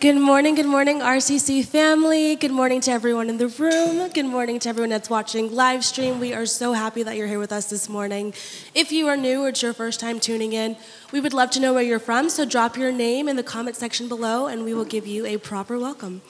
Good morning, good morning, RCC family. Good morning to everyone in the room. Good morning to everyone that's watching live stream. We are so happy that you're here with us this morning. If you are new or it's your first time tuning in, we would love to know where you're from, so drop your name in the comment section below and we will give you a proper welcome.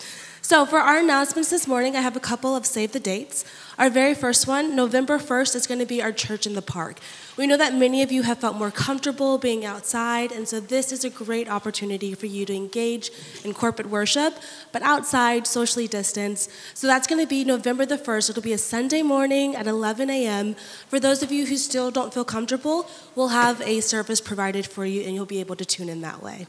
So, for our announcements this morning, I have a couple of save the dates. Our very first one, November 1st, is going to be our church in the park. We know that many of you have felt more comfortable being outside, and so this is a great opportunity for you to engage in corporate worship, but outside, socially distanced. So that's going to be November the 1st. It'll be a Sunday morning at 11 a.m. For those of you who still don't feel comfortable, we'll have a service provided for you, and you'll be able to tune in that way.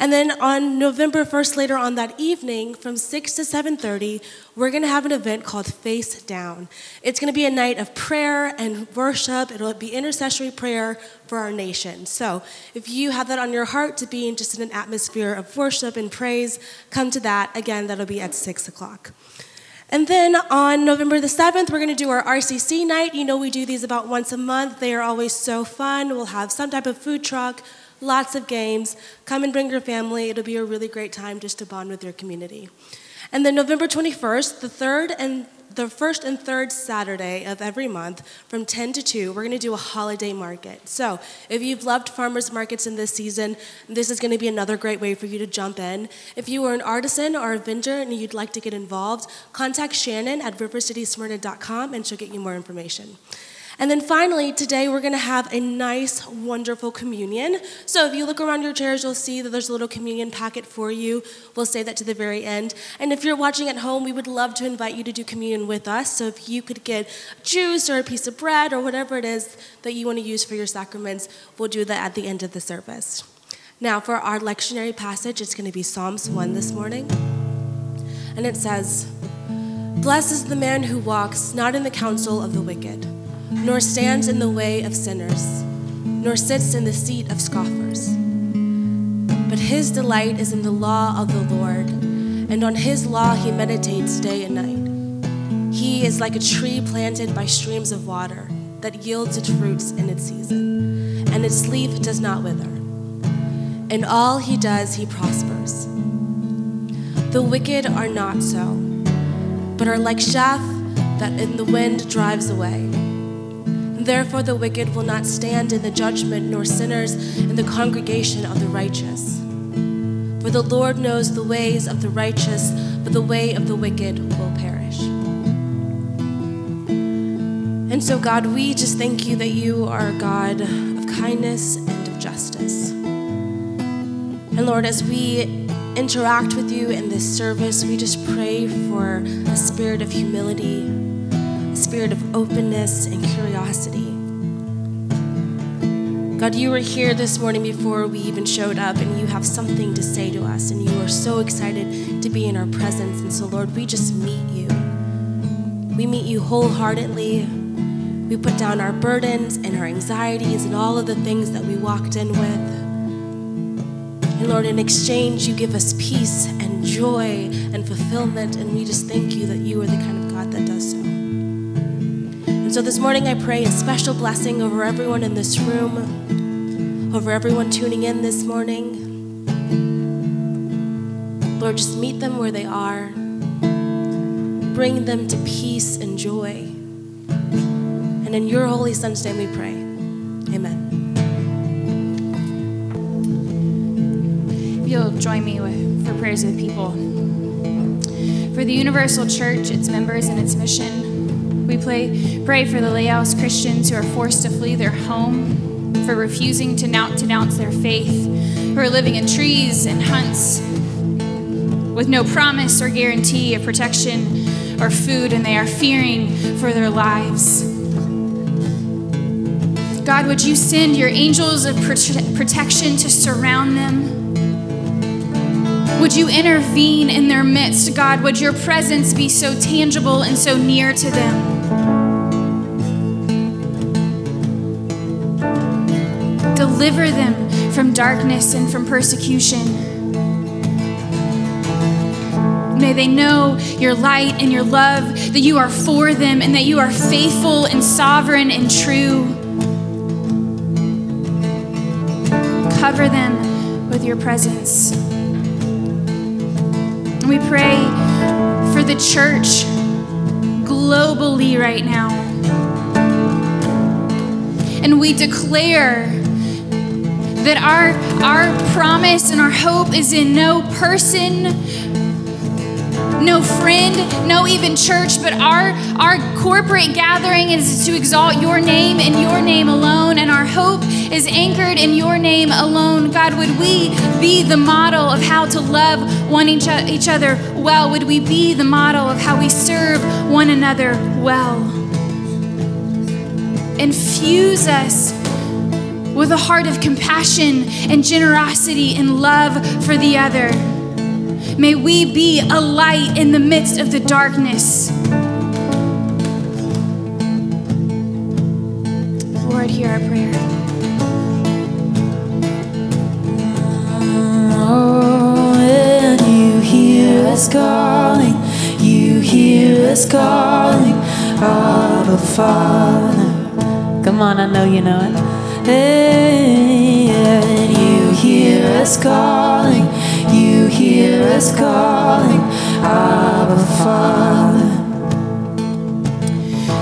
And then on November 1st, later on that evening, from 6 to 7:30, we're going to have an event called Face Down. It's going to be a night of prayer and worship. It'll be intercessory prayer for our nation. So if you have that on your heart to be in just in an atmosphere of worship and praise, come to that. Again, that'll be at 6 o'clock. And then on November the 7th, we're going to do our RCC night. You know, we do these about once a month. They are always so fun. We'll have some type of food truck, lots of games. Come and bring your family. It'll be a really great time just to bond with your community. And then November 21st, the third and the first and third Saturday of every month from 10 to 2, we're going to do a holiday market. So, if you've loved farmers markets in this season, this is going to be another great way for you to jump in. If you are an artisan or a vendor and you'd like to get involved, contact Shannon at rivercitysmyrna.com and she'll get you more information. And then finally, today we're going to have a nice, wonderful communion. So if you look around your chairs, you'll see that there's a little communion packet for you. We'll save that to the very end. And if you're watching at home, we would love to invite you to do communion with us. So if you could get juice or a piece of bread or whatever it is that you want to use for your sacraments, we'll do that at the end of the service. Now, for our lectionary passage, it's going to be Psalms 1 this morning. And it says, Blessed is the man who walks not in the counsel of the wicked nor stands in the way of sinners, nor sits in the seat of scoffers. But his delight is in the law of the Lord, and on his law he meditates day and night. He is like a tree planted by streams of water that yields its fruits in its season, and its leaf does not wither. In all he does, he prospers. The wicked are not so, but are like chaff that in the wind drives away. Therefore, the wicked will not stand in the judgment, nor sinners in the congregation of the righteous. For the Lord knows the ways of the righteous, but the way of the wicked will perish. And so, God, we just thank you that you are a God of kindness and of justice. And Lord, as we interact with you in this service, we just pray for a spirit of humility spirit of openness and curiosity. God, you were here this morning before we even showed up, and you have something to say to us, and you are so excited to be in our presence. And so, Lord, we just meet you. We meet you wholeheartedly. We put down our burdens and our anxieties and all of the things that we walked in with. And Lord, in exchange, you give us peace and joy and fulfillment, and we just thank you that you are the kind of God that does so. So this morning I pray a special blessing over everyone in this room, over everyone tuning in this morning. Lord, just meet them where they are. Bring them to peace and joy. And in your holy son's name we pray. Amen. If you'll join me with, for prayers of the people. For the Universal Church, its members, and its mission, we pray, pray for the Laos Christians who are forced to flee their home, for refusing to denounce their faith, who are living in trees and hunts with no promise or guarantee of protection or food, and they are fearing for their lives. God, would you send your angels of protection to surround them? Would you intervene in their midst, God? Would your presence be so tangible and so near to them? Deliver them from darkness and from persecution. May they know your light and your love, that you are for them and that you are faithful and sovereign and true. Cover them with your presence. We pray for the church globally right now. And we declare that our, our promise and our hope is in no person, no friend, no even church, but our, our corporate gathering is to exalt your name and your name alone, and our hope is anchored in your name alone. God, would we be the model of how to love one each, each other well? Would we be the model of how we serve one another well? Infuse us with a heart of compassion and generosity and love for the other. May we be a light in the midst of the darkness. Lord, hear our prayer. Oh, when you hear us calling, you hear us calling, Abba Father. Come on, I know you know it. You hear us calling, you hear us calling, Abba Father.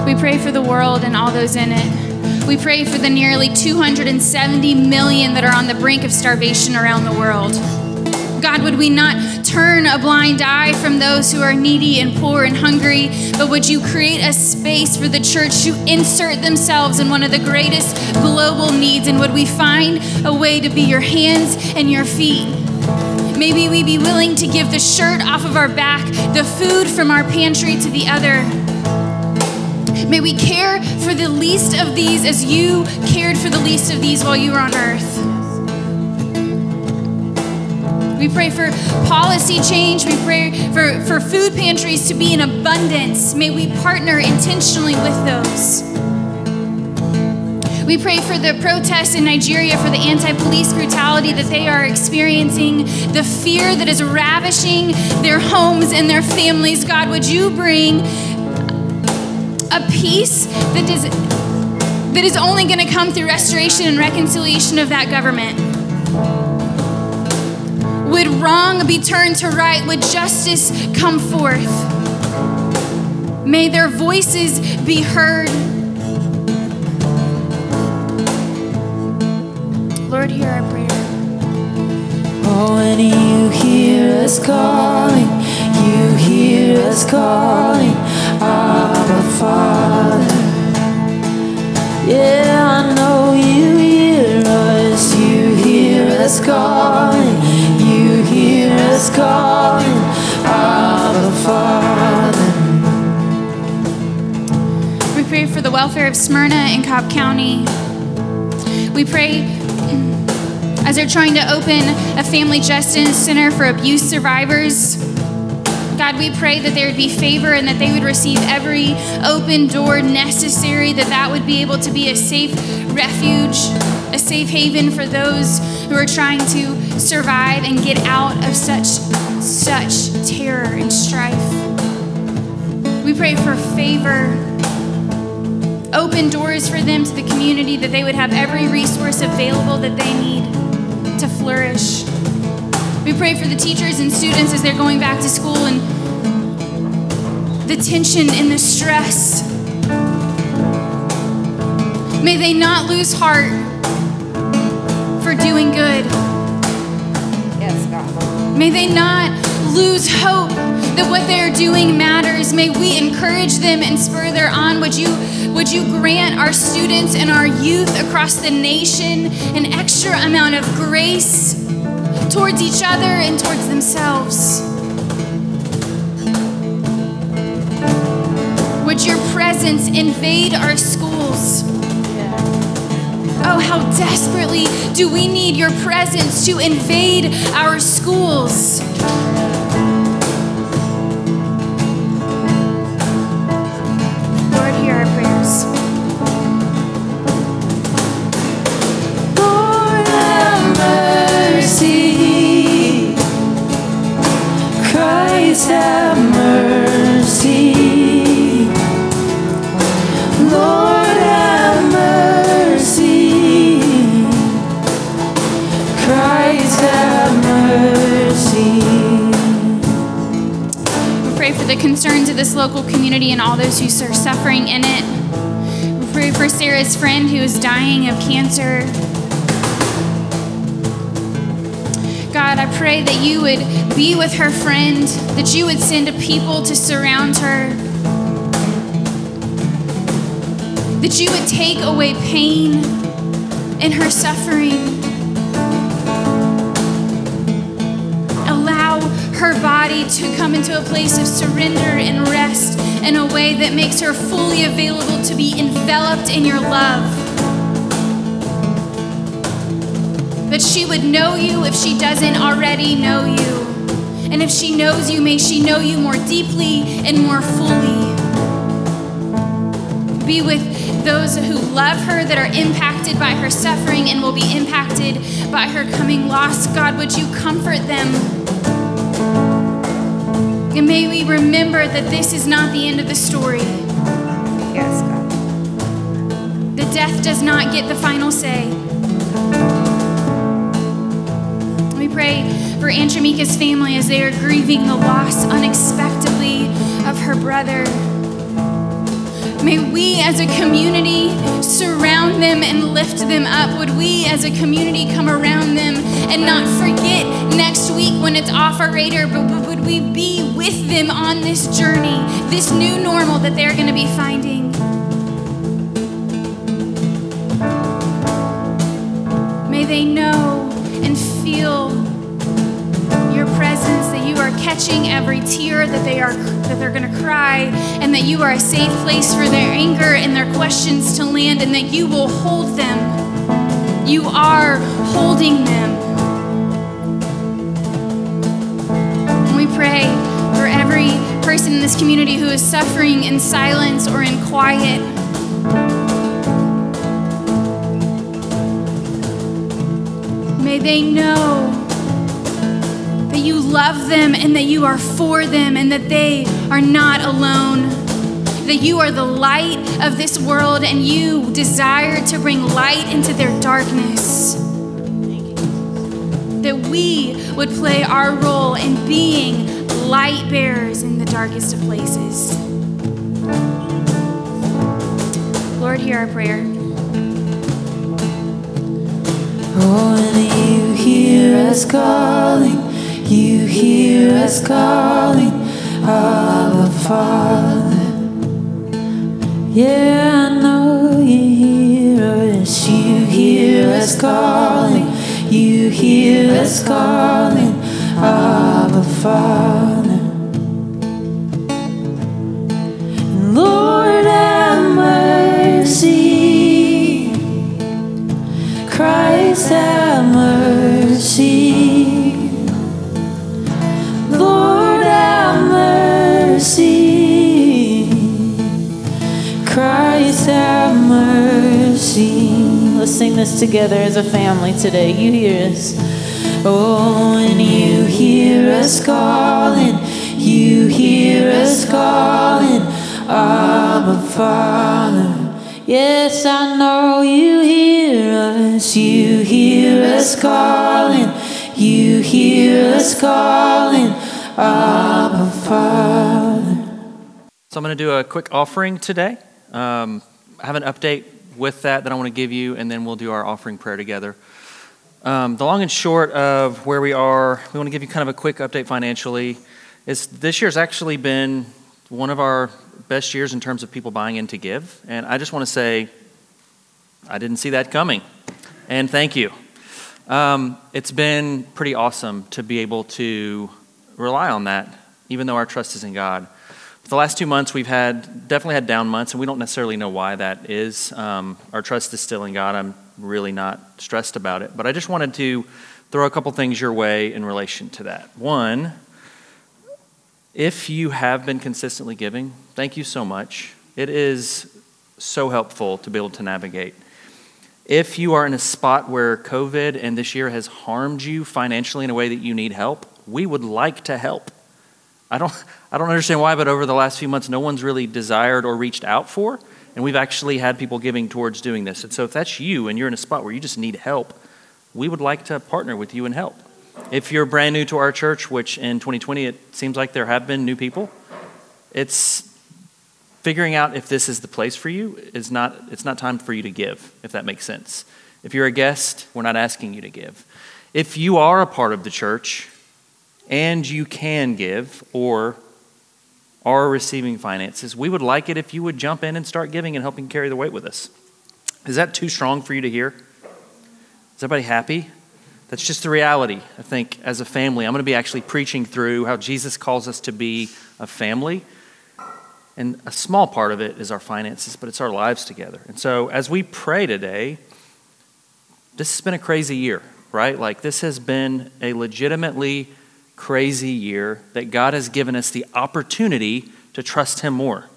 We pray for the world and all those in it. We pray for the nearly 270 million that are on the brink of starvation around the world. God, would we not turn a blind eye from those who are needy and poor and hungry, but would you create a space for the church to insert themselves in one of the greatest global needs? And would we find a way to be your hands and your feet? Maybe we be willing to give the shirt off of our back, the food from our pantry to the other. May we care for the least of these as you cared for the least of these while you were on earth. We pray for policy change. We pray for, for food pantries to be in abundance. May we partner intentionally with those. We pray for the protests in Nigeria, for the anti police brutality that they are experiencing, the fear that is ravishing their homes and their families. God, would you bring a peace that is, that is only going to come through restoration and reconciliation of that government? Would wrong be turned to right? Would justice come forth? May their voices be heard. Lord, hear our prayer. Oh, when you hear us calling, you hear us calling, Abba Father. Yeah, I know you hear us, you hear us calling, us calling, Abba Father. We pray for the welfare of Smyrna and Cobb County. We pray as they're trying to open a family justice center for abuse survivors. God, we pray that there would be favor and that they would receive every open door necessary, that that would be able to be a safe refuge, a safe haven for those who are trying to survive and get out of such such terror and strife. We pray for favor open doors for them to the community, that they would have every resource available that they need to flourish. We pray for the teachers and students as they're going back to school and the tension and the stress. May they not lose heart doing good. Yes, God. May they not lose hope that what they're doing matters. May we encourage them and spur them on. Would you, would you grant our students and our youth across the nation an extra amount of grace towards each other and towards themselves? Would your presence invade our schools? Oh, how desperately do we need your presence to invade our schools? Community and all those who are suffering in it. We pray for Sarah's friend who is dying of cancer. God, I pray that you would be with her friend, that you would send a people to surround her, that you would take away pain in her suffering. Allow her body to come into a place of surrender and rest in a way that makes her fully available to be enveloped in your love. That she would know you if she doesn't already know you. And if she knows you, may she know you more deeply and more fully. Be with those who love her, that are impacted by her suffering and will be impacted by her coming loss. God, would you comfort them? And may we remember that this is not the end of the story. Yes, God. The death does not get the final say. We pray for Aunt family as they are grieving the loss unexpectedly of her brother. May we as a community surround them and lift them up. Would we as a community come around them and not forget next week when it's off our radar, but would we be with them on this journey, this new normal that they're going to be finding? May they know and feel you are catching every tear that they are that they're going to cry and that you are a safe place for their anger and their questions to land and that you will hold them. You are holding them. And we pray for every person in this community who is suffering in silence or in quiet. May they know you love them and that you are for them and that they are not alone. That you are the light of this world and you desire to bring light into their darkness. That we would play our role in being light bearers in the darkest of places. Lord, hear our prayer. Oh, and you hear us calling, you hear us calling, Abba Father. Yeah, I know you hear us, you hear us calling, you hear us calling, Abba Father. Together as a family today. You hear us. Oh, and you hear us calling. You hear us calling. Abba Father. Yes, I know you hear us. You hear us calling. You hear us calling. Abba Father. So I'm going to do a quick offering today. Um, I have an update with that that I want to give you, and then we'll do our offering prayer together. Um, the long and short of where we are, we want to give you kind of a quick update financially. Is this year's actually been one of our best years in terms of people buying in to give, and I just want to say I didn't see that coming, and thank you. Um, it's been pretty awesome to be able to rely on that, even though our trust is in God. The last two months, we've had definitely had down months, and we don't necessarily know why that is. Um, our trust is still in God. I'm really not stressed about it, but I just wanted to throw a couple things your way in relation to that. One, if you have been consistently giving, thank you so much. It is so helpful to be able to navigate. If you are in a spot where COVID and this year has harmed you financially in a way that you need help, we would like to help. I don't, I don't understand why, but over the last few months, no one's really desired or reached out for. And we've actually had people giving towards doing this. And so if that's you and you're in a spot where you just need help, we would like to partner with you and help. If you're brand new to our church, which in 2020 it seems like there have been new people, It's figuring out if this is the place for you is not it's not time for you to give, if that makes sense. If you're a guest, we're not asking you to give. If you are a part of the church and you can give or are receiving finances, we would like it if you would jump in and start giving and helping carry the weight with us. Is that too strong for you to hear? Is everybody happy? That's just the reality. I think as a family, I'm going to be actually preaching through how Jesus calls us to be a family. And a small part of it is our finances, but it's our lives together. And so as we pray today, this has been a crazy year, right? Like this has been a legitimately crazy year that God has given us the opportunity to trust Him more.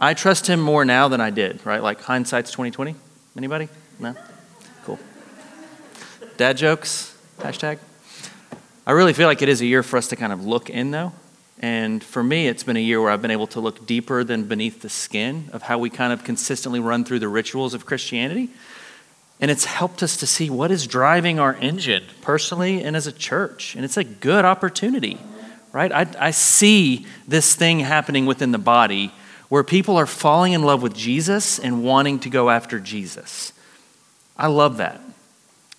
I trust Him more now than I did, right? Like hindsight's 2020. Anybody? No? Cool. Dad jokes? Hashtag. I really feel like it is a year for us to kind of look in, though. And for me, it's been a year where I've been able to look deeper than beneath the skin of how we kind of consistently run through the rituals of Christianity. And it's helped us to see what is driving our engine personally and as a church. And it's a good opportunity, right? I, I see this thing happening within the body where people are falling in love with Jesus and wanting to go after Jesus. I love that.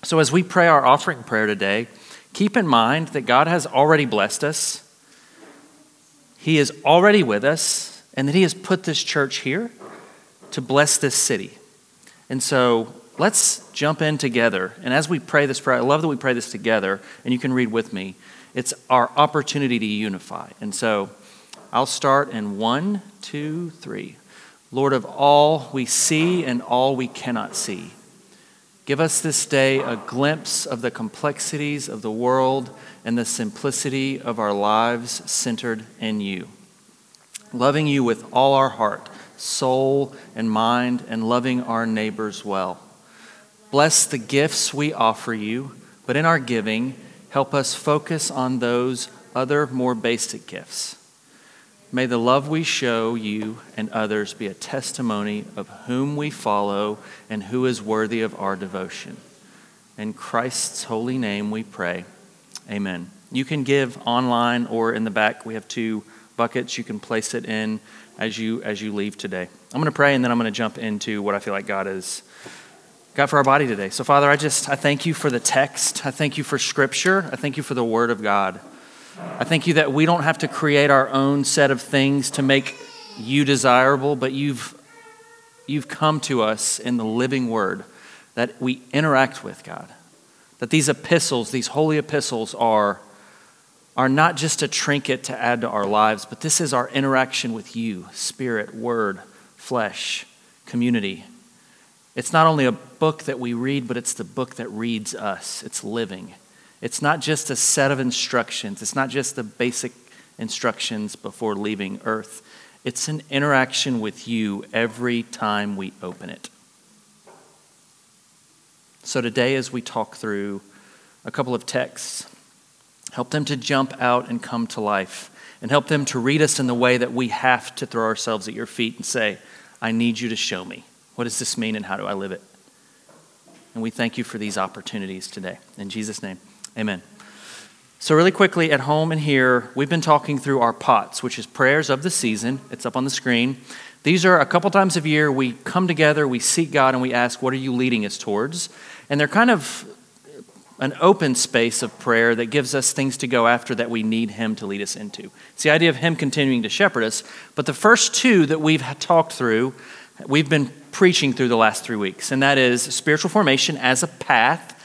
So, as we pray our offering prayer today, keep in mind that God has already blessed us, He is already with us, and that He has put this church here to bless this city. And so, let's jump in together. And as we pray this prayer, I love that we pray this together, and you can read with me. It's our opportunity to unify. And so, I'll start in one, two, three. Lord of all we see and all we cannot see. Give us this day a glimpse of the complexities of the world and the simplicity of our lives centered in you. Loving you with all our heart, soul, and mind, and loving our neighbors well. Bless the gifts we offer you, but in our giving, help us focus on those other more basic gifts. May the love we show you and others be a testimony of whom we follow and who is worthy of our devotion. In Christ's holy name we pray. Amen. You can give online or in the back. We have two buckets you can place it in as you as you leave today. I'm going to pray and then I'm going to jump into what I feel like God has got for our body today. So Father, I just I thank you for the text. I thank you for scripture. I thank you for the word of God. I thank you that we don't have to create our own set of things to make you desirable, but you've, you've come to us in the living word that we interact with, God. That these epistles, these holy epistles, are, are not just a trinket to add to our lives, but this is our interaction with you spirit, word, flesh, community. It's not only a book that we read, but it's the book that reads us. It's living. It's not just a set of instructions, it's not just the basic instructions before leaving earth. It's an interaction with you every time we open it. So, today, as we talk through a couple of texts, help them to jump out and come to life, and help them to read us in the way that we have to throw ourselves at your feet and say, I need you to show me. What does this mean, and how do I live it? And we thank you for these opportunities today. In Jesus' name. Amen. So, really quickly, at home and here, we've been talking through our pots, which is prayers of the season. It's up on the screen. These are a couple times a year we come together, we seek God, and we ask, What are you leading us towards? And they're kind of an open space of prayer that gives us things to go after that we need Him to lead us into. It's the idea of Him continuing to shepherd us. But the first two that we've talked through, we've been preaching through the last three weeks, and that is spiritual formation as a path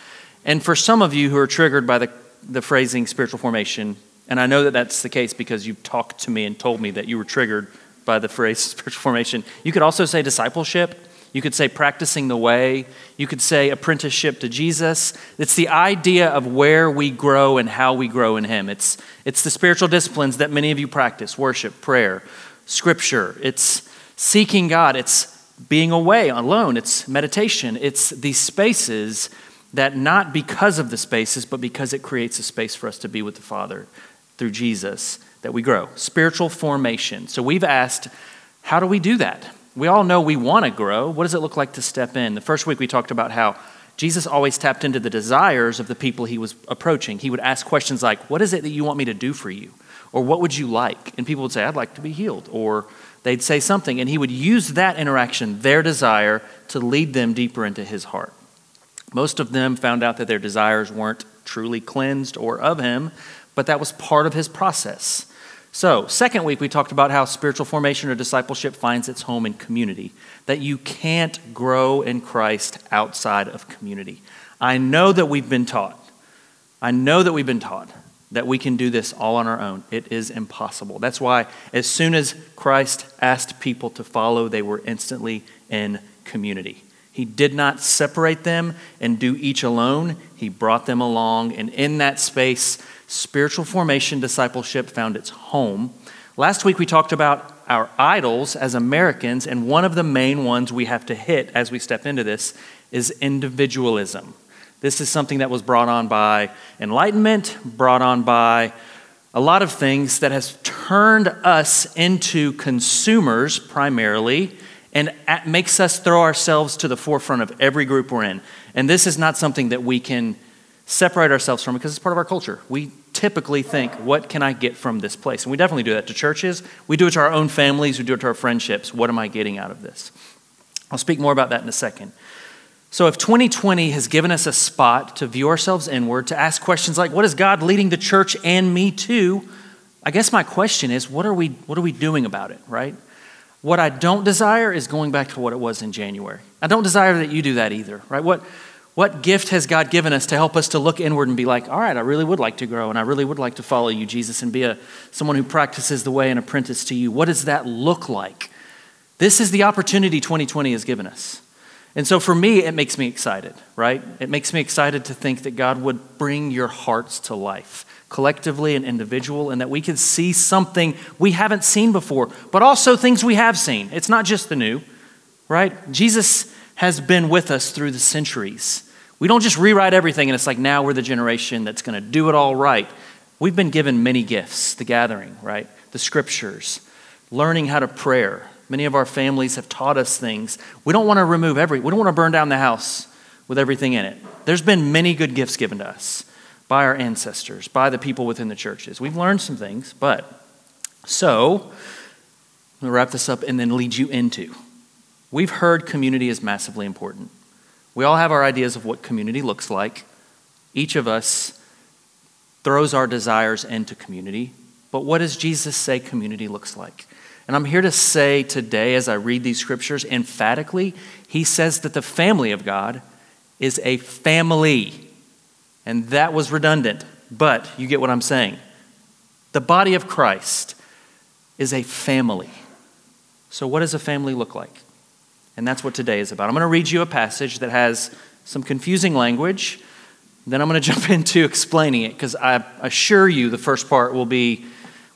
and for some of you who are triggered by the, the phrasing spiritual formation, and I know that that's the case because you've talked to me and told me that you were triggered by the phrase spiritual formation, you could also say discipleship. You could say practicing the way. You could say apprenticeship to Jesus. It's the idea of where we grow and how we grow in Him. It's, it's the spiritual disciplines that many of you practice worship, prayer, scripture. It's seeking God. It's being away alone. It's meditation. It's these spaces that not because of the spaces, but because it creates a space for us to be with the Father through Jesus that we grow. Spiritual formation. So we've asked, how do we do that? We all know we want to grow. What does it look like to step in? The first week we talked about how Jesus always tapped into the desires of the people he was approaching. He would ask questions like, What is it that you want me to do for you? Or what would you like? And people would say, I'd like to be healed. Or they'd say something. And he would use that interaction, their desire, to lead them deeper into his heart. Most of them found out that their desires weren't truly cleansed or of him, but that was part of his process. So, second week, we talked about how spiritual formation or discipleship finds its home in community, that you can't grow in Christ outside of community. I know that we've been taught, I know that we've been taught that we can do this all on our own. It is impossible. That's why, as soon as Christ asked people to follow, they were instantly in community. He did not separate them and do each alone, He brought them along. And in that space, spiritual formation discipleship found its home. Last week we talked about our idols as Americans, and one of the main ones we have to hit as we step into this is individualism. This is something that was brought on by enlightenment, brought on by a lot of things that has turned us into consumers primarily and makes us throw ourselves to the forefront of every group we're in. And this is not something that we can separate ourselves from because it's part of our culture. We typically think, what can I get from this place? And we definitely do that to churches. We do it to our own families. We do it to our friendships. What am I getting out of this? I'll speak more about that in a second. So, if 2020 has given us a spot to view ourselves inward, to ask questions like, what is God leading the church and me to? I guess my question is, what are we, what are we doing about it, right? What I don't desire is going back to what it was in January. I don't desire that you do that either, right? What, what gift has God given us to help us to look inward and be like, all right, I really would like to grow and I really would like to follow you, Jesus, and be a, someone who practices the way and apprentice to you? What does that look like? This is the opportunity 2020 has given us. And so for me, it makes me excited, right? It makes me excited to think that God would bring your hearts to life, collectively and individual, and that we could see something we haven't seen before, but also things we have seen. It's not just the new, right? Jesus has been with us through the centuries. We don't just rewrite everything and it's like now we're the generation that's going to do it all right. We've been given many gifts the gathering, right? The scriptures, learning how to prayer. Many of our families have taught us things. We don't want to remove every, we don't want to burn down the house with everything in it. There's been many good gifts given to us by our ancestors, by the people within the churches. We've learned some things, but so, I'm going to wrap this up and then lead you into We've heard community is massively important. We all have our ideas of what community looks like. Each of us throws our desires into community. But what does Jesus say community looks like? And I'm here to say today, as I read these scriptures, emphatically, he says that the family of God is a family. And that was redundant, but you get what I'm saying. The body of Christ is a family. So, what does a family look like? And that's what today is about. I'm going to read you a passage that has some confusing language. Then I'm going to jump into explaining it because I assure you the first part will be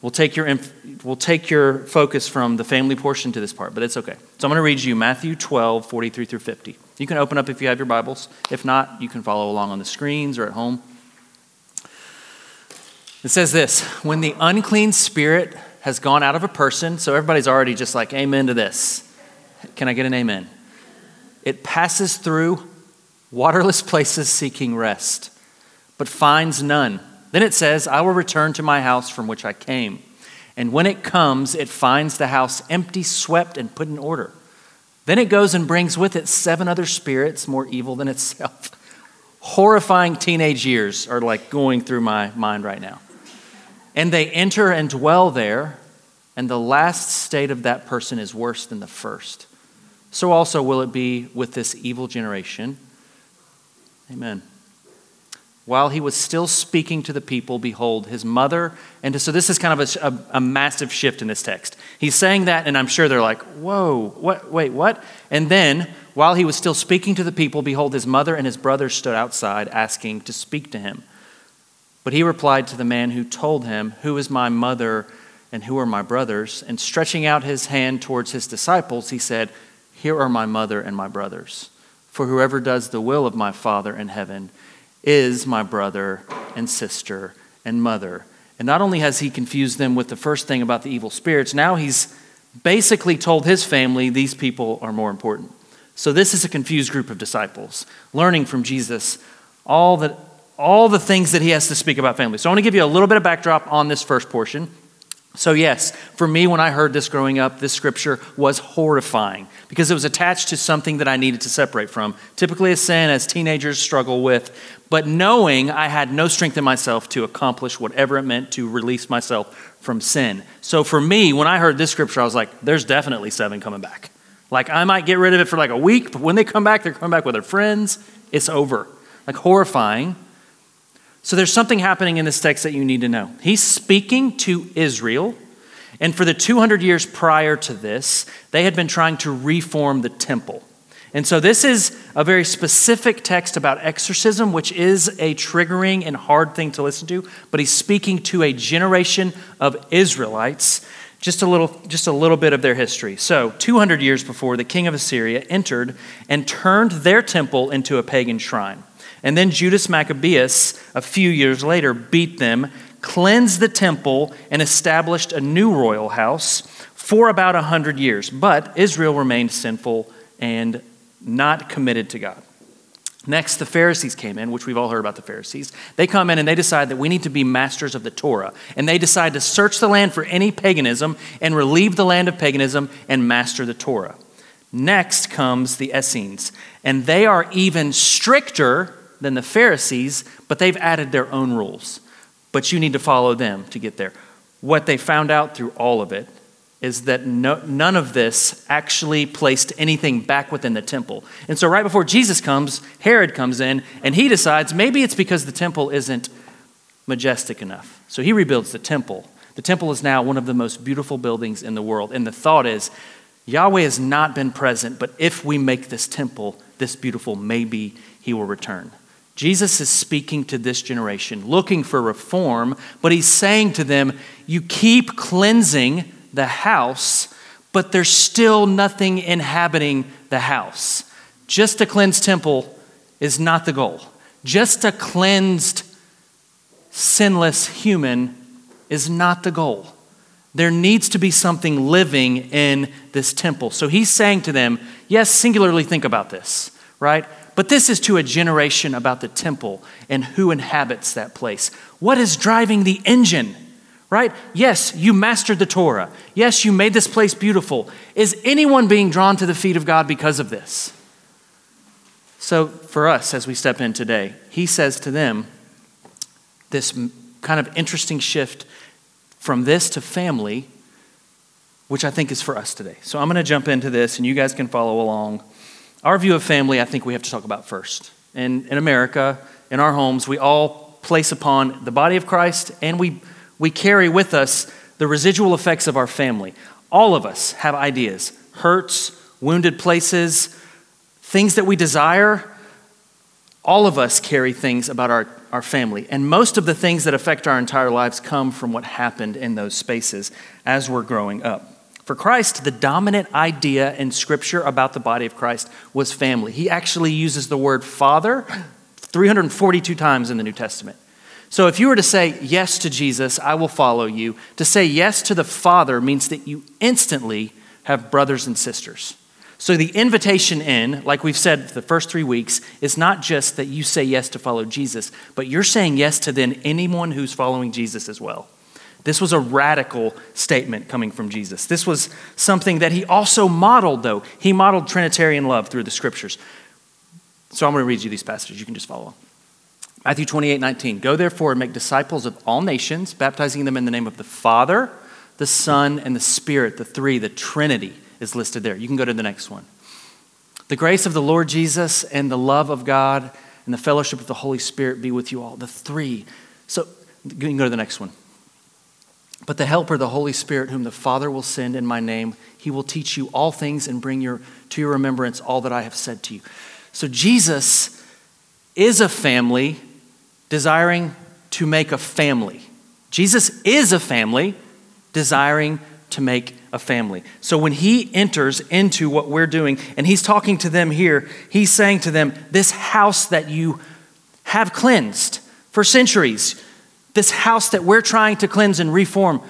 we'll take your we'll take your focus from the family portion to this part, but it's okay. So I'm going to read you Matthew 12, 43 through 50. You can open up if you have your Bibles. If not, you can follow along on the screens or at home. It says this When the unclean spirit has gone out of a person, so everybody's already just like, Amen to this. Can I get an amen? It passes through waterless places seeking rest, but finds none. Then it says, I will return to my house from which I came. And when it comes, it finds the house empty, swept, and put in order. Then it goes and brings with it seven other spirits more evil than itself. Horrifying teenage years are like going through my mind right now. And they enter and dwell there, and the last state of that person is worse than the first so also will it be with this evil generation. Amen. While he was still speaking to the people, behold, his mother, and so this is kind of a, a, a, massive shift in this text. He's saying that, and I'm sure they're like, whoa, what, wait, what? And then, while he was still speaking to the people, behold, his mother and his brothers stood outside asking to speak to him. But he replied to the man who told him, Who is my mother and who are my brothers? And stretching out his hand towards his disciples, he said, here are my mother and my brothers. For whoever does the will of my Father in heaven is my brother and sister and mother. And not only has he confused them with the first thing about the evil spirits, now he's basically told his family these people are more important. So this is a confused group of disciples learning from Jesus all the, all the things that he has to speak about family. So I want to give you a little bit of backdrop on this first portion. So, yes, for me, when I heard this growing up, this scripture was horrifying because it was attached to something that I needed to separate from, typically a sin as teenagers struggle with, but knowing I had no strength in myself to accomplish whatever it meant to release myself from sin. So, for me, when I heard this scripture, I was like, there's definitely seven coming back. Like, I might get rid of it for like a week, but when they come back, they're coming back with their friends. It's over. Like, horrifying. So there's something happening in this text that you need to know. He's speaking to Israel, and for the 200 years prior to this, they had been trying to reform the temple. And so this is a very specific text about exorcism, which is a triggering and hard thing to listen to, but he's speaking to a generation of Israelites just a little just a little bit of their history. So, 200 years before the king of Assyria entered and turned their temple into a pagan shrine. And then Judas Maccabeus, a few years later, beat them, cleansed the temple, and established a new royal house for about 100 years. But Israel remained sinful and not committed to God. Next, the Pharisees came in, which we've all heard about the Pharisees. They come in and they decide that we need to be masters of the Torah. And they decide to search the land for any paganism and relieve the land of paganism and master the Torah. Next comes the Essenes, and they are even stricter than the Pharisees, but they've added their own rules. But you need to follow them to get there. What they found out through all of it is that no, none of this actually placed anything back within the temple. And so, right before Jesus comes, Herod comes in and he decides maybe it's because the temple isn't majestic enough. So, he rebuilds the temple. The temple is now one of the most beautiful buildings in the world. And the thought is Yahweh has not been present, but if we make this temple this beautiful, maybe he will return. Jesus is speaking to this generation, looking for reform, but he's saying to them, You keep cleansing the house, but there's still nothing inhabiting the house. Just a cleansed temple is not the goal. Just a cleansed, sinless human is not the goal. There needs to be something living in this temple. So he's saying to them, yes, singularly think about this, right? But this is to a generation about the temple and who inhabits that place. What is driving the engine? Right? Yes, you mastered the Torah. Yes, you made this place beautiful. Is anyone being drawn to the feet of God because of this? So, for us, as we step in today, he says to them this kind of interesting shift from this to family, which I think is for us today. So, I'm going to jump into this, and you guys can follow along. Our view of family, I think we have to talk about first. In, in America, in our homes, we all place upon the body of Christ and we, we carry with us the residual effects of our family. All of us have ideas, hurts, wounded places, things that we desire. All of us carry things about our, our family. And most of the things that affect our entire lives come from what happened in those spaces as we're growing up. For Christ, the dominant idea in Scripture about the body of Christ was family. He actually uses the word father 342 times in the New Testament. So if you were to say yes to Jesus, I will follow you, to say yes to the Father means that you instantly have brothers and sisters. So the invitation in, like we've said the first three weeks, is not just that you say yes to follow Jesus, but you're saying yes to then anyone who's following Jesus as well. This was a radical statement coming from Jesus. This was something that he also modeled, though. He modeled Trinitarian love through the scriptures. So I'm going to read you these passages. You can just follow. Matthew 28 19. Go therefore and make disciples of all nations, baptizing them in the name of the Father, the Son, and the Spirit. The three, the Trinity, is listed there. You can go to the next one. The grace of the Lord Jesus and the love of God and the fellowship of the Holy Spirit be with you all. The three. So you can go to the next one. But the Helper, the Holy Spirit, whom the Father will send in my name, he will teach you all things and bring your, to your remembrance all that I have said to you. So Jesus is a family desiring to make a family. Jesus is a family desiring to make a family. So when he enters into what we're doing, and he's talking to them here, he's saying to them, This house that you have cleansed for centuries, this house that we're trying to cleanse and reform,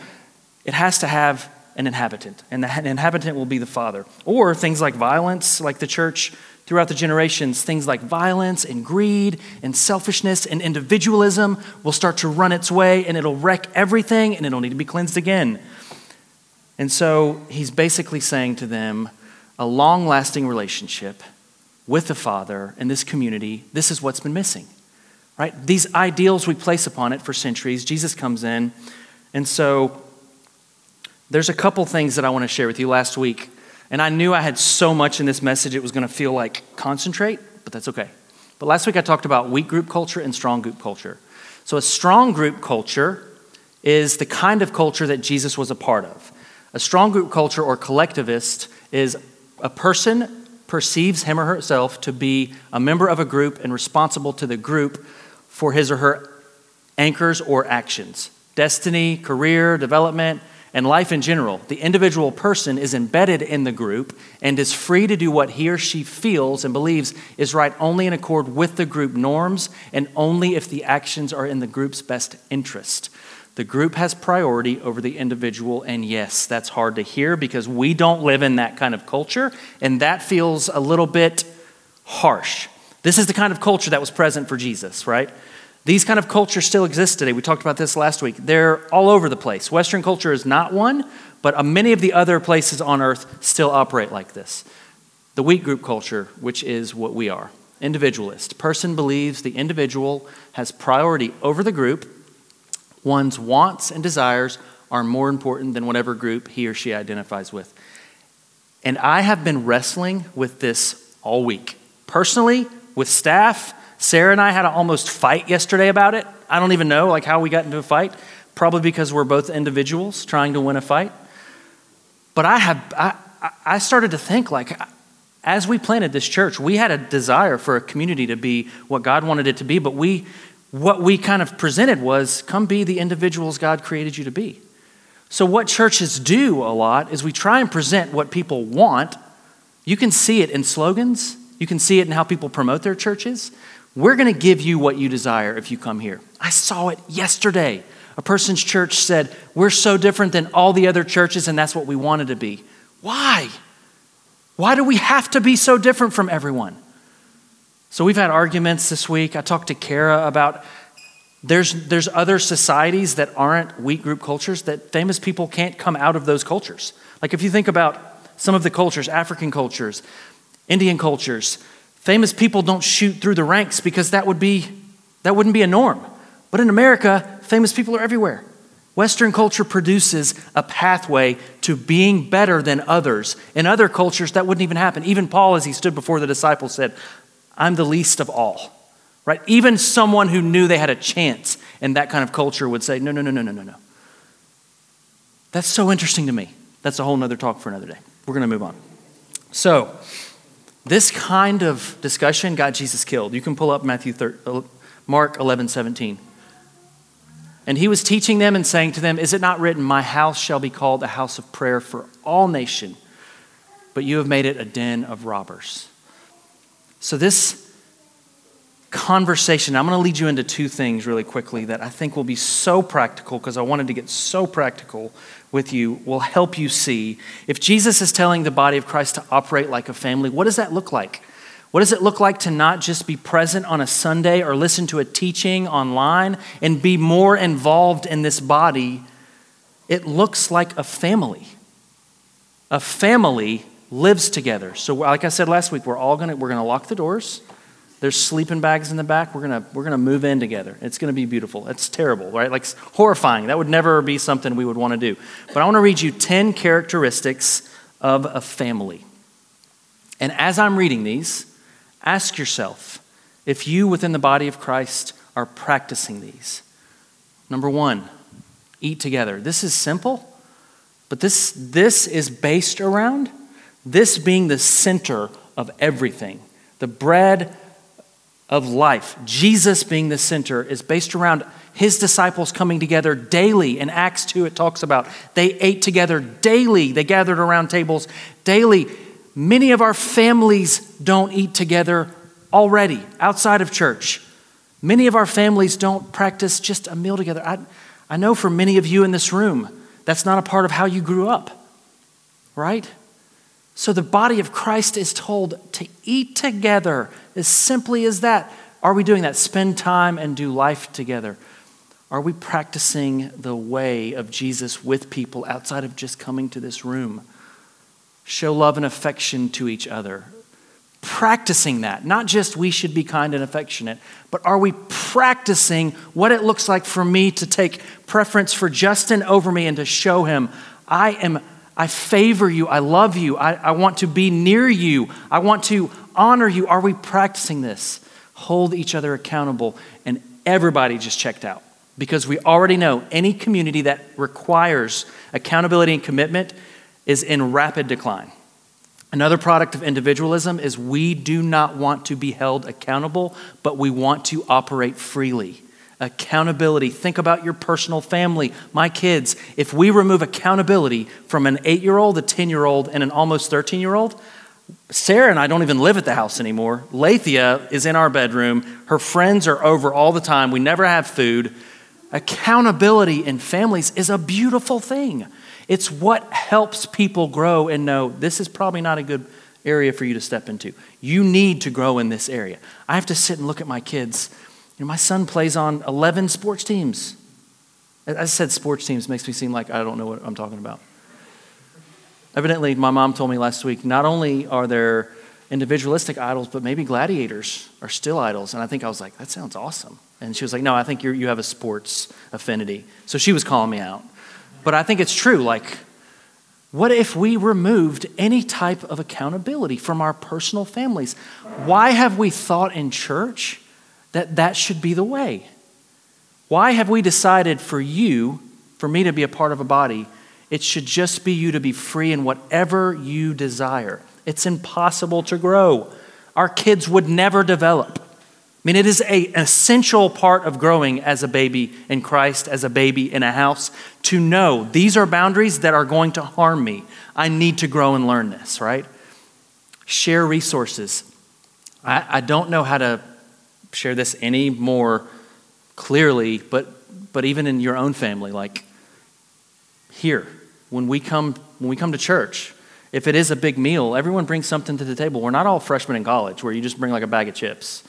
it has to have an inhabitant, and the inhabitant will be the Father. Or things like violence, like the church throughout the generations, things like violence and greed and selfishness and individualism will start to run its way and it'll wreck everything and it'll need to be cleansed again. And so he's basically saying to them a long lasting relationship with the Father and this community, this is what's been missing. Right? These ideals we place upon it for centuries, Jesus comes in. And so there's a couple things that I want to share with you last week. And I knew I had so much in this message it was going to feel like concentrate, but that's okay. But last week I talked about weak group culture and strong group culture. So a strong group culture is the kind of culture that Jesus was a part of. A strong group culture or collectivist is a person perceives him or herself to be a member of a group and responsible to the group for his or her anchors or actions destiny, career, development, and life in general. The individual person is embedded in the group and is free to do what he or she feels and believes is right only in accord with the group norms and only if the actions are in the group's best interest. The group has priority over the individual, and yes, that's hard to hear because we don't live in that kind of culture, and that feels a little bit harsh. This is the kind of culture that was present for Jesus, right? These kind of cultures still exist today. We talked about this last week. They're all over the place. Western culture is not one, but many of the other places on earth still operate like this. The weak group culture, which is what we are individualist. Person believes the individual has priority over the group One's wants and desires are more important than whatever group he or she identifies with. And I have been wrestling with this all week. Personally, with staff, Sarah and I had to almost fight yesterday about it. I don't even know like how we got into a fight. Probably because we're both individuals trying to win a fight. But I have I, I started to think like as we planted this church, we had a desire for a community to be what God wanted it to be, but we what we kind of presented was come be the individuals God created you to be. So, what churches do a lot is we try and present what people want. You can see it in slogans, you can see it in how people promote their churches. We're going to give you what you desire if you come here. I saw it yesterday. A person's church said, We're so different than all the other churches, and that's what we wanted to be. Why? Why do we have to be so different from everyone? So we've had arguments this week. I talked to Kara about there's, there's other societies that aren't weak group cultures that famous people can't come out of those cultures. Like if you think about some of the cultures, African cultures, Indian cultures, famous people don't shoot through the ranks because that would be that wouldn't be a norm. But in America, famous people are everywhere. Western culture produces a pathway to being better than others. In other cultures, that wouldn't even happen. Even Paul, as he stood before the disciples, said, I'm the least of all. Right? Even someone who knew they had a chance in that kind of culture would say, no, no, no, no, no, no, no. That's so interesting to me. That's a whole nother talk for another day. We're going to move on. So, this kind of discussion got Jesus killed. You can pull up Matthew 3, uh, Mark 11, 17. And he was teaching them and saying to them, Is it not written, My house shall be called a house of prayer for all nation, but you have made it a den of robbers? So, this conversation, I'm going to lead you into two things really quickly that I think will be so practical because I wanted to get so practical with you, will help you see. If Jesus is telling the body of Christ to operate like a family, what does that look like? What does it look like to not just be present on a Sunday or listen to a teaching online and be more involved in this body? It looks like a family. A family lives together. So, like I said last week, we're all gonna we're gonna lock the doors. There's sleeping bags in the back. We're gonna we're gonna move in together. It's gonna be beautiful. It's terrible, right? Like horrifying. That would never be something we would want to do. But I want to read you ten characteristics of a family. And as I'm reading these, ask yourself if you within the body of Christ are practicing these. Number one, eat together. This is simple, but this this is based around this being the center of everything, the bread of life, Jesus being the center, is based around his disciples coming together daily. In Acts 2, it talks about they ate together daily, they gathered around tables daily. Many of our families don't eat together already outside of church. Many of our families don't practice just a meal together. I, I know for many of you in this room, that's not a part of how you grew up, right? So the body of Christ is told to eat together as simply as that. Are we doing that? Spend time and do life together. Are we practicing the way of Jesus with people outside of just coming to this room? Show love and affection to each other. Practicing that, not just we should be kind and affectionate, but are we practicing what it looks like for me to take preference for Justin over me and to show him I am I favor you. I love you. I, I want to be near you. I want to honor you. Are we practicing this? Hold each other accountable. And everybody just checked out because we already know any community that requires accountability and commitment is in rapid decline. Another product of individualism is we do not want to be held accountable, but we want to operate freely accountability. Think about your personal family, my kids. If we remove accountability from an eight year old, a 10 year old, and an almost 13 year old, Sarah and I don't even live at the house anymore. Lathia is in our bedroom. Her friends are over all the time. We never have food. Accountability in families is a beautiful thing. It's what helps people grow and know this is probably not a good area for you to step into. You need to grow in this area. I have to sit and look at my kids you know, my son plays on 11 sports teams. I said sports teams makes me seem like I don't know what I'm talking about. Evidently, my mom told me last week not only are there individualistic idols, but maybe gladiators are still idols. And I think I was like, that sounds awesome. And she was like, no, I think you have a sports affinity. So she was calling me out. But I think it's true. Like, what if we removed any type of accountability from our personal families? Why have we thought in church that that should be the way. Why have we decided for you, for me to be a part of a body, it should just be you to be free in whatever you desire? It's impossible to grow. Our kids would never develop. I mean, it is a, an essential part of growing as a baby in Christ, as a baby in a house, to know these are boundaries that are going to harm me. I need to grow and learn this, right? Share resources. I, I don't know how to share this any more clearly, but, but even in your own family, like here, when we come when we come to church, if it is a big meal, everyone brings something to the table. We're not all freshmen in college where you just bring like a bag of chips.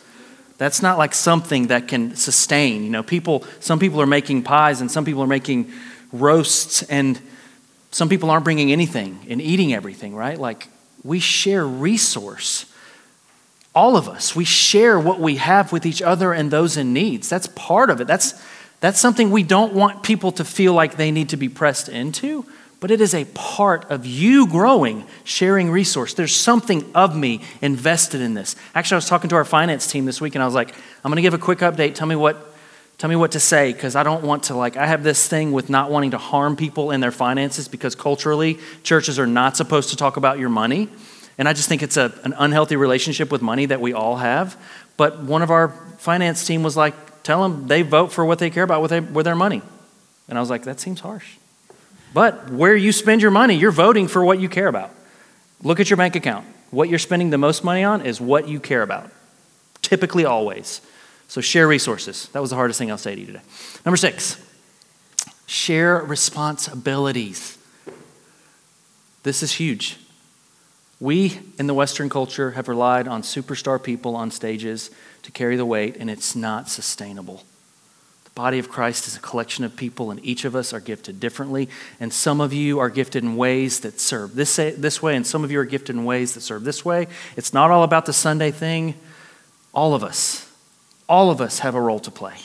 That's not like something that can sustain. You know, people, some people are making pies and some people are making roasts and some people aren't bringing anything and eating everything, right? Like we share resource all of us, we share what we have with each other and those in needs. That's part of it. That's, that's something we don't want people to feel like they need to be pressed into, but it is a part of you growing, sharing resource. There's something of me invested in this. Actually, I was talking to our finance team this week and I was like, I'm going to give a quick update. Tell me what tell me what to say because I don't want to like I have this thing with not wanting to harm people in their finances because culturally churches are not supposed to talk about your money. And I just think it's a, an unhealthy relationship with money that we all have. But one of our finance team was like, tell them they vote for what they care about with, they, with their money. And I was like, that seems harsh. But where you spend your money, you're voting for what you care about. Look at your bank account. What you're spending the most money on is what you care about, typically, always. So share resources. That was the hardest thing I'll say to you today. Number six, share responsibilities. This is huge. We in the Western culture have relied on superstar people on stages to carry the weight, and it's not sustainable. The body of Christ is a collection of people, and each of us are gifted differently. And some of you are gifted in ways that serve this, this way, and some of you are gifted in ways that serve this way. It's not all about the Sunday thing. All of us, all of us have a role to play.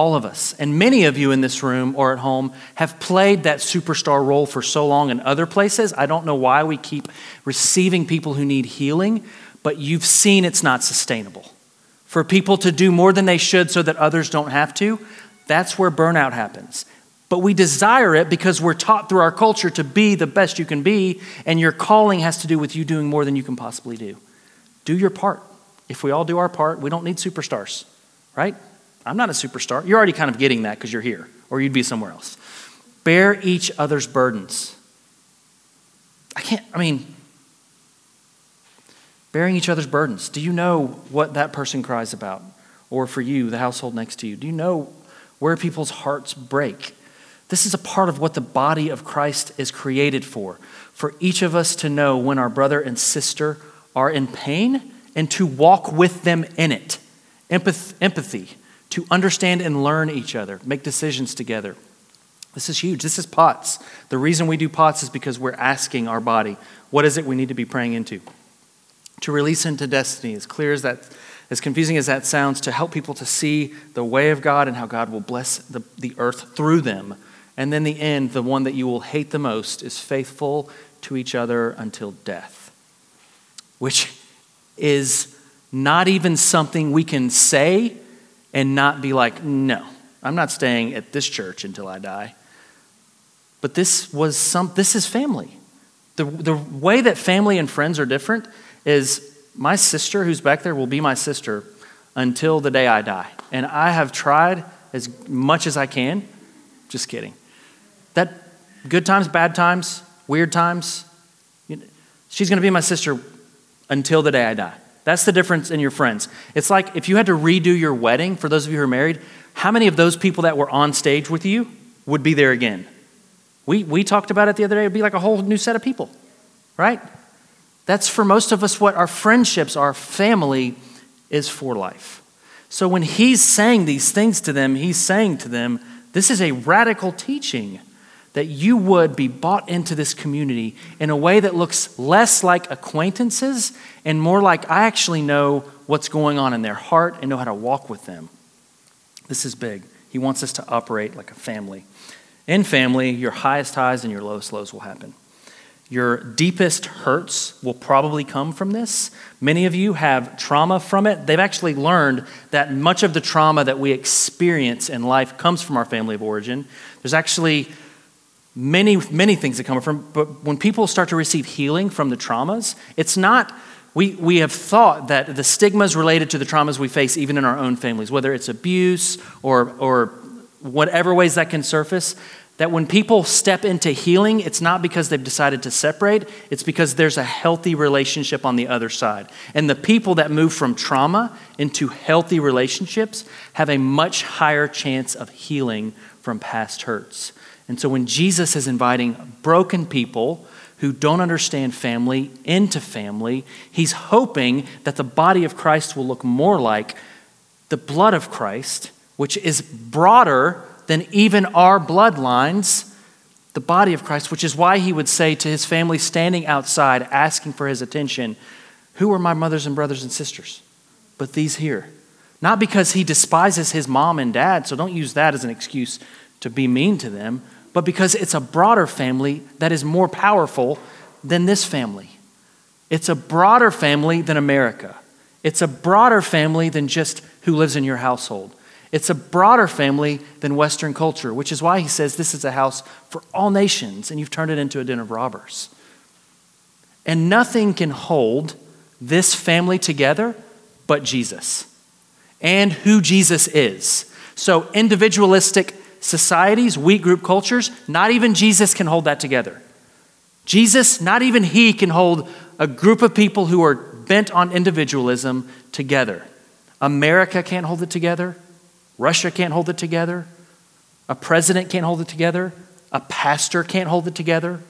All of us, and many of you in this room or at home, have played that superstar role for so long in other places. I don't know why we keep receiving people who need healing, but you've seen it's not sustainable. For people to do more than they should so that others don't have to, that's where burnout happens. But we desire it because we're taught through our culture to be the best you can be, and your calling has to do with you doing more than you can possibly do. Do your part. If we all do our part, we don't need superstars, right? I'm not a superstar. You're already kind of getting that because you're here, or you'd be somewhere else. Bear each other's burdens. I can't, I mean, bearing each other's burdens. Do you know what that person cries about? Or for you, the household next to you, do you know where people's hearts break? This is a part of what the body of Christ is created for. For each of us to know when our brother and sister are in pain and to walk with them in it. Empath- empathy, to understand and learn each other, make decisions together. This is huge. This is POTS. The reason we do POTS is because we're asking our body, what is it we need to be praying into? To release into destiny, as clear as that, as confusing as that sounds, to help people to see the way of God and how God will bless the, the earth through them. And then the end, the one that you will hate the most, is faithful to each other until death, which is not even something we can say and not be like, no, I'm not staying at this church until I die. But this was some this is family. The, the way that family and friends are different is my sister who's back there will be my sister until the day I die. And I have tried as much as I can. Just kidding. That good times, bad times, weird times, she's going to be my sister until the day I die. That's the difference in your friends. It's like if you had to redo your wedding, for those of you who are married, how many of those people that were on stage with you would be there again? We, we talked about it the other day. It'd be like a whole new set of people, right? That's for most of us what our friendships, our family is for life. So when he's saying these things to them, he's saying to them, this is a radical teaching that you would be bought into this community in a way that looks less like acquaintances and more like I actually know what's going on in their heart and know how to walk with them. This is big. He wants us to operate like a family. In family, your highest highs and your lowest lows will happen. Your deepest hurts will probably come from this. Many of you have trauma from it. They've actually learned that much of the trauma that we experience in life comes from our family of origin. There's actually many, many things that come from, but when people start to receive healing from the traumas, it's not, we, we have thought that the stigmas related to the traumas we face, even in our own families, whether it's abuse or, or whatever ways that can surface, that when people step into healing, it's not because they've decided to separate, it's because there's a healthy relationship on the other side. And the people that move from trauma into healthy relationships have a much higher chance of healing from past hurts. And so when Jesus is inviting broken people who don't understand family into family, he's hoping that the body of Christ will look more like the blood of Christ, which is broader than even our bloodlines, the body of Christ, which is why he would say to his family standing outside asking for his attention, Who are my mothers and brothers and sisters? But these here. Not because he despises his mom and dad, so don't use that as an excuse to be mean to them, but because it's a broader family that is more powerful than this family. It's a broader family than America. It's a broader family than just who lives in your household. It's a broader family than Western culture, which is why he says this is a house for all nations, and you've turned it into a den of robbers. And nothing can hold this family together but Jesus and who Jesus is. So, individualistic societies, weak group cultures, not even Jesus can hold that together. Jesus, not even he can hold a group of people who are bent on individualism together. America can't hold it together. Russia can't hold it together. A president can't hold it together. A pastor can't hold it together.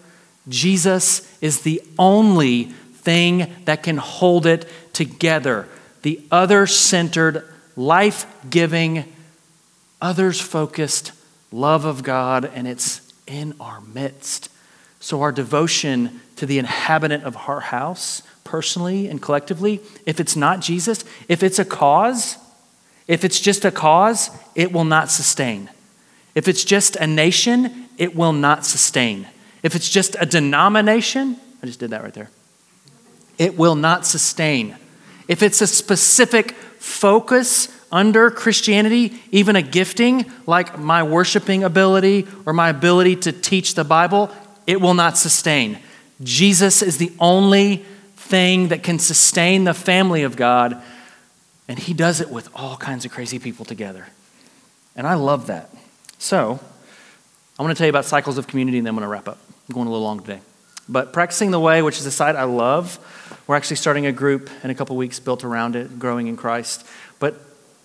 Jesus is the only thing that can hold it together. The other centered, life giving, others focused love of God, and it's in our midst. So, our devotion to the inhabitant of our house, personally and collectively, if it's not Jesus, if it's a cause, if it's just a cause, it will not sustain. If it's just a nation, it will not sustain. If it's just a denomination, I just did that right there, it will not sustain. If it's a specific focus under Christianity, even a gifting like my worshiping ability or my ability to teach the Bible, it will not sustain. Jesus is the only thing that can sustain the family of God and he does it with all kinds of crazy people together. And I love that. So, I want to tell you about cycles of community and then I'm going to wrap up. I'm going a little long today. But Practicing the Way, which is a site I love, we're actually starting a group in a couple weeks built around it, growing in Christ.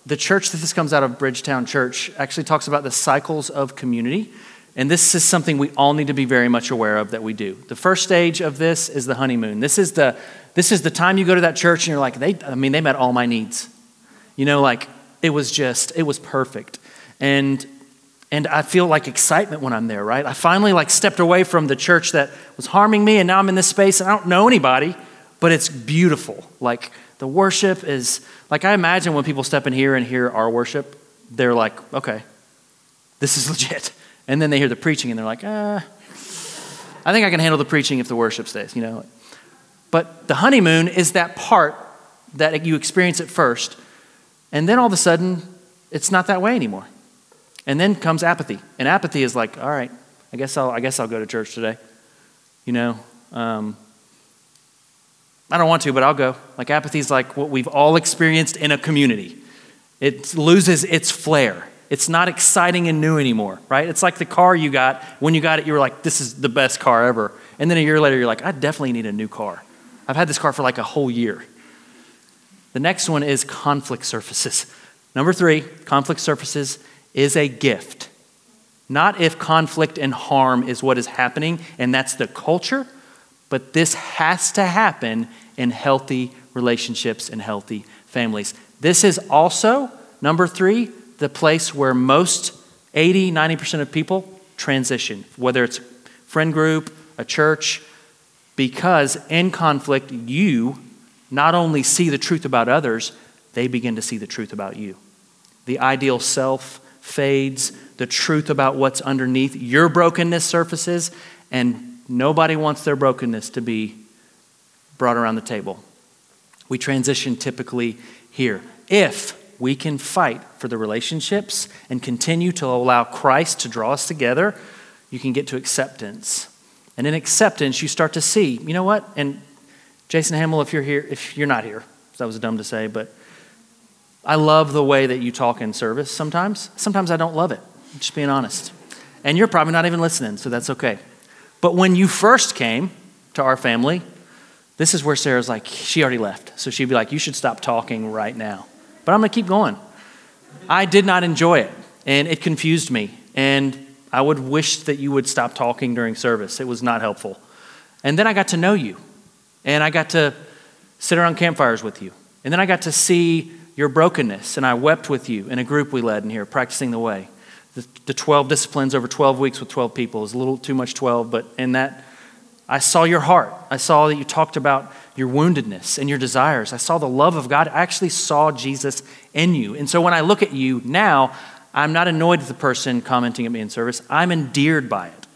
The church that this comes out of, Bridgetown Church, actually talks about the cycles of community. And this is something we all need to be very much aware of that we do. The first stage of this is the honeymoon. This is the, this is the time you go to that church and you're like, they, I mean, they met all my needs. You know, like it was just, it was perfect. And and I feel like excitement when I'm there, right? I finally like stepped away from the church that was harming me and now I'm in this space and I don't know anybody, but it's beautiful. Like the worship is like I imagine when people step in here and hear our worship, they're like, "Okay. This is legit." And then they hear the preaching and they're like, "Uh, I think I can handle the preaching if the worship stays, you know." But the honeymoon is that part that you experience at first, and then all of a sudden, it's not that way anymore. And then comes apathy. And apathy is like, all right, I guess I'll, I guess I'll go to church today. You know, um, I don't want to, but I'll go. Like apathy is like what we've all experienced in a community. It loses its flair. It's not exciting and new anymore, right? It's like the car you got. When you got it, you were like, this is the best car ever. And then a year later, you're like, I definitely need a new car. I've had this car for like a whole year. The next one is conflict surfaces. Number three, conflict surfaces is a gift. Not if conflict and harm is what is happening, and that's the culture, but this has to happen in healthy relationships and healthy families. This is also, number three, the place where most 80, 90% of people transition, whether it's a friend group, a church, because in conflict, you not only see the truth about others, they begin to see the truth about you. The ideal self fades, the truth about what's underneath your brokenness surfaces, and nobody wants their brokenness to be brought around the table. We transition typically here. If we can fight for the relationships and continue to allow Christ to draw us together, you can get to acceptance. And in acceptance, you start to see, you know what? And Jason Hamill, if you're here, if you're not here, that was dumb to say, but I love the way that you talk in service sometimes. Sometimes I don't love it, just being honest. And you're probably not even listening, so that's okay. But when you first came to our family, this is where Sarah's like, she already left. So she'd be like, you should stop talking right now. But I'm going to keep going. I did not enjoy it, and it confused me. And I would wish that you would stop talking during service. It was not helpful. And then I got to know you, and I got to sit around campfires with you. And then I got to see your brokenness, and I wept with you in a group we led in here, practicing the way. The, the 12 disciplines over 12 weeks with 12 people is a little too much 12, but in that, I saw your heart. I saw that you talked about your woundedness and your desires. I saw the love of God. I actually saw Jesus in you. And so when I look at you now, I'm not annoyed with the person commenting at me in service. I'm endeared by it.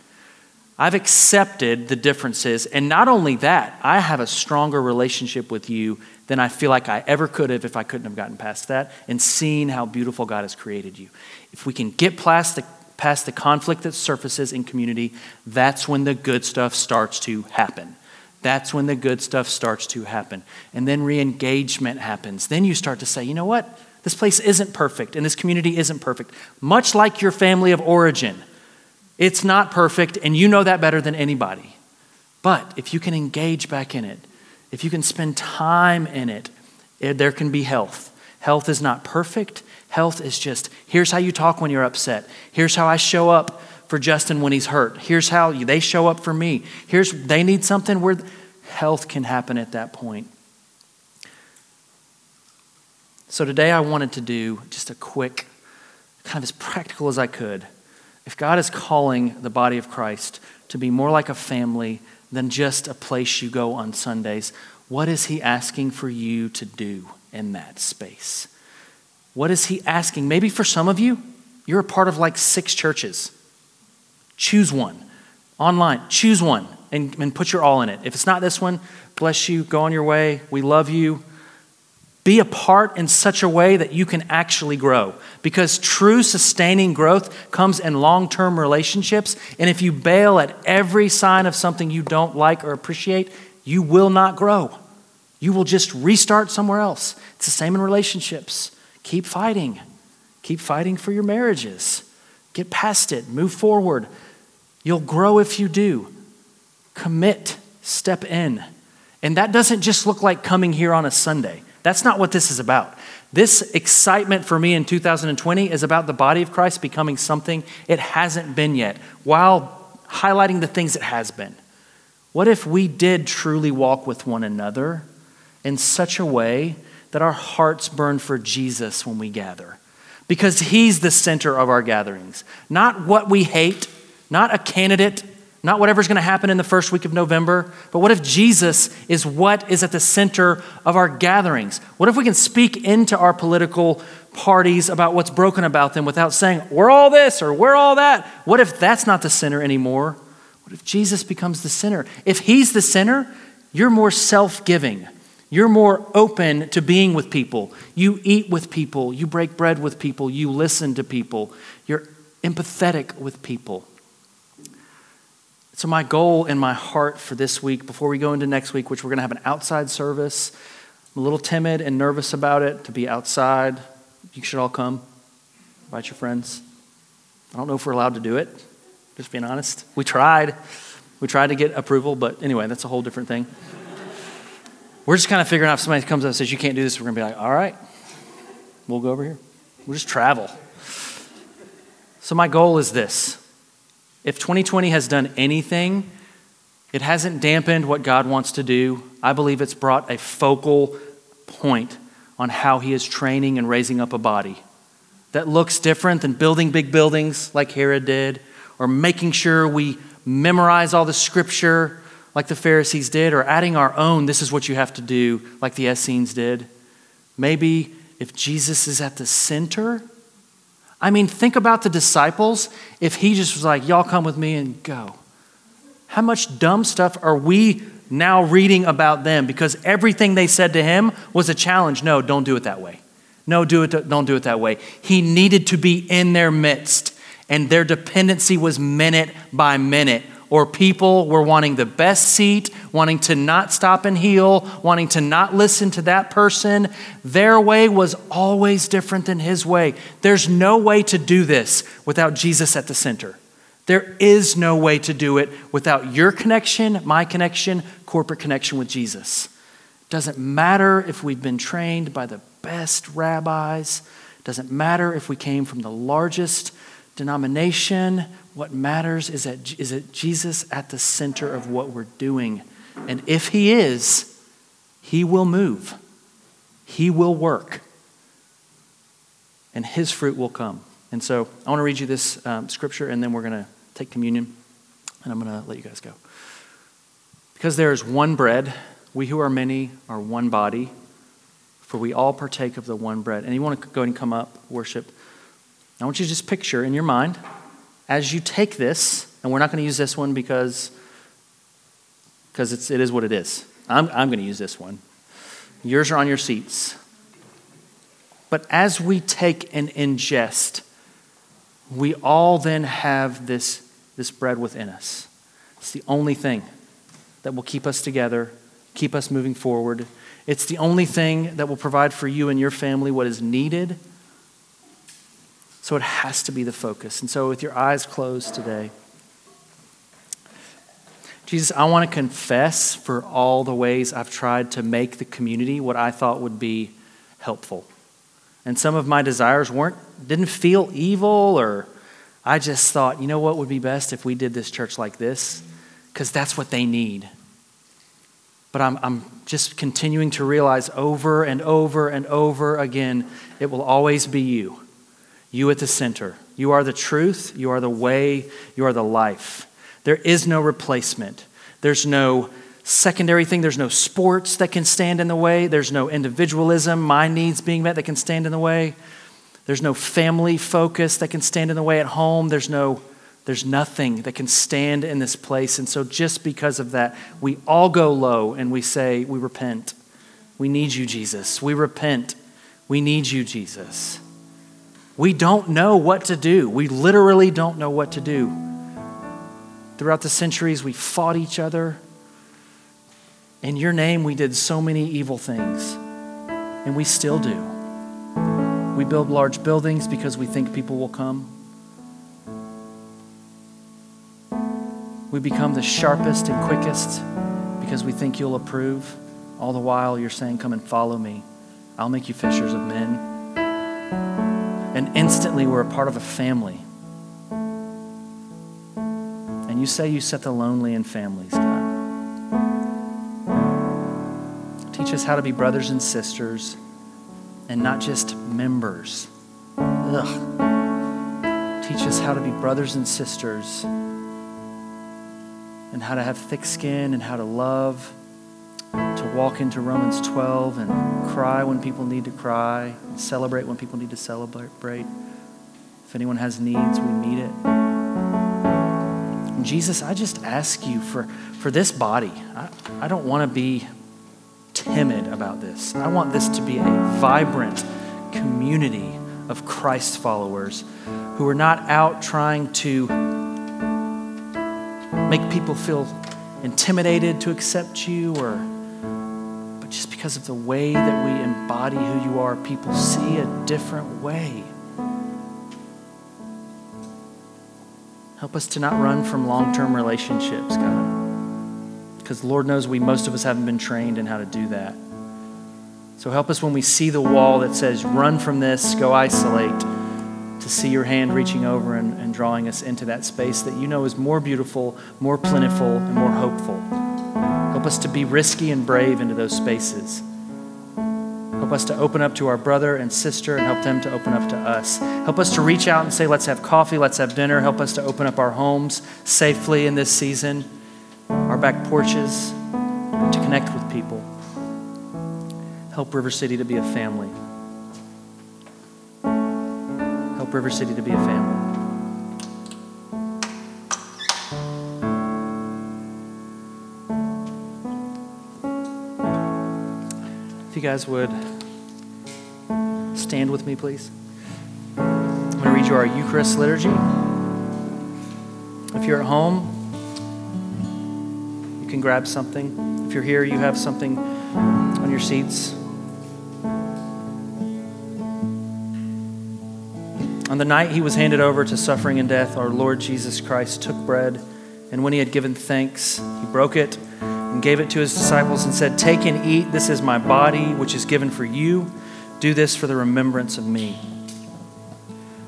I've accepted the differences. And not only that, I have a stronger relationship with you than I feel like I ever could have if I couldn't have gotten past that and seen how beautiful God has created you. If we can get past the, past the conflict that surfaces in community, that's when the good stuff starts to happen. That's when the good stuff starts to happen. And then re engagement happens. Then you start to say, you know what? This place isn't perfect and this community isn't perfect. Much like your family of origin, it's not perfect and you know that better than anybody. But if you can engage back in it, if you can spend time in it, it there can be health. Health is not perfect. Health is just here's how you talk when you're upset. Here's how I show up for Justin when he's hurt. Here's how they show up for me. Here's they need something where health can happen at that point. So today I wanted to do just a quick, kind of as practical as I could. If God is calling the body of Christ to be more like a family than just a place you go on Sundays, what is He asking for you to do in that space? What is He asking? Maybe for some of you, you're a part of like six churches. Choose one. Online, choose one and, and put your all in it. If it's not this one, bless you, go on your way. We love you. Be a part in such a way that you can actually grow. Because true sustaining growth comes in long term relationships. And if you bail at every sign of something you don't like or appreciate, you will not grow. You will just restart somewhere else. It's the same in relationships. Keep fighting. Keep fighting for your marriages. Get past it. Move forward. You'll grow if you do. Commit. Step in. And that doesn't just look like coming here on a Sunday. That's not what this is about. This excitement for me in 2020 is about the body of Christ becoming something it hasn't been yet, while highlighting the things it has been. What if we did truly walk with one another in such a way that our hearts burn for Jesus when we gather? Because he's the center of our gatherings, not what we hate, not a candidate, not whatever's going to happen in the first week of November, but what if Jesus is what is at the center of our gatherings? What if we can speak into our political parties about what's broken about them without saying, we're all this or we're all that? What if that's not the center anymore? What if Jesus becomes the center? If he's the center, you're more self giving. You're more open to being with people. You eat with people. You break bread with people. You listen to people. You're empathetic with people. So, my goal in my heart for this week, before we go into next week, which we're going to have an outside service, I'm a little timid and nervous about it to be outside. You should all come. Invite your friends. I don't know if we're allowed to do it, just being honest. We tried. We tried to get approval, but anyway, that's a whole different thing. We're just kind of figuring out if somebody comes up and says, You can't do this, we're going to be like, All right, we'll go over here. We'll just travel. So, my goal is this if 2020 has done anything, it hasn't dampened what God wants to do. I believe it's brought a focal point on how He is training and raising up a body that looks different than building big buildings like Herod did, or making sure we memorize all the scripture like the Pharisees did, or adding our own, this is what you have to do, like the Essenes did. Maybe if Jesus is at the center, I mean, think about the disciples if he just was like, y'all come with me and go. How much dumb stuff are we now reading about them because everything they said to him was a challenge. No, don't do it that way. No, do it, don't do it that way. He needed to be in their midst, and their dependency was minute by minute or people were wanting the best seat, wanting to not stop and heal, wanting to not listen to that person. Their way was always different than his way. There's no way to do this without Jesus at the center. There is no way to do it without your connection, my connection, corporate connection with Jesus. Doesn't matter if we've been trained by the best rabbis, doesn't matter if we came from the largest denomination. What matters is that, is that Jesus at the center of what we're doing. And if He is, He will move, He will work, and His fruit will come. And so I want to read you this um, scripture, and then we're going to take communion, and I'm going to let you guys go. Because there is one bread, we who are many are one body, for we all partake of the one bread. And you want to go and come up, worship. I want you to just picture in your mind as you take this, and we're not going to use this one because because it's, it is what it is. I'm, I'm going to use this one. Yours are on your seats. But as we take and ingest, we all then have this, this bread within us. It's the only thing that will keep us together, keep us moving forward. It's the only thing that will provide for you and your family what is needed so it has to be the focus. And so, with your eyes closed today, Jesus, I want to confess for all the ways I've tried to make the community what I thought would be helpful. And some of my desires weren't didn't feel evil or I just thought, you know what would be best if we did this church like this? Because that's what they need. But I'm, I'm just continuing to realize over and over and over again, it will always be you you at the center. You are the truth, you are the way, you are the life. There is no replacement. There's no secondary thing. There's no sports that can stand in the way. There's no individualism, my needs being met that can stand in the way. There's no family focus that can stand in the way at home. There's no there's nothing that can stand in this place. And so just because of that, we all go low and we say, we repent. We need you, Jesus. We repent. We need you, Jesus. We don't know what to do. We literally don't know what to do. Throughout the centuries, we fought each other. In your name, we did so many evil things, and we still do. We build large buildings because we think people will come. We become the sharpest and quickest because we think you'll approve. All the while, you're saying, Come and follow me. I'll make you fishers of men. And instantly we're a part of a family. And you say you set the lonely in families, God. Teach us how to be brothers and sisters and not just members. Ugh. Teach us how to be brothers and sisters and how to have thick skin and how to love, walk into Romans 12 and cry when people need to cry, and celebrate when people need to celebrate. If anyone has needs, we meet it. And Jesus, I just ask you for, for this body. I, I don't want to be timid about this. I want this to be a vibrant community of Christ followers who are not out trying to make people feel intimidated to accept you or but just because of the way that we embody who you are people see a different way. Help us to not run from long-term relationships god. Because lord knows we most of us haven't been trained in how to do that. So help us when we see the wall that says run from this go isolate to see your hand reaching over and, and, drawing us into that space that you know is more beautiful, more plentiful, and more hopeful. Help us to be risky and brave into those spaces. Help us to open up to our brother and sister and help them to open up to us. Help us to reach out and say, let's have coffee, let's have dinner. Help us to open up our homes safely in this season, our back porches, to connect with people. Help River City to be a family. Help River City to be a family. You guys would stand with me, please. I'm going to read you our Eucharist liturgy. If you're at home, you can grab something. If you're here, you have something on your seats. On the night he was handed over to suffering and death, our Lord Jesus Christ took bread, and when he had given thanks, he broke it and gave it to his disciples and said, Take and eat. This is my body, which is given for you. Do this for the remembrance of me.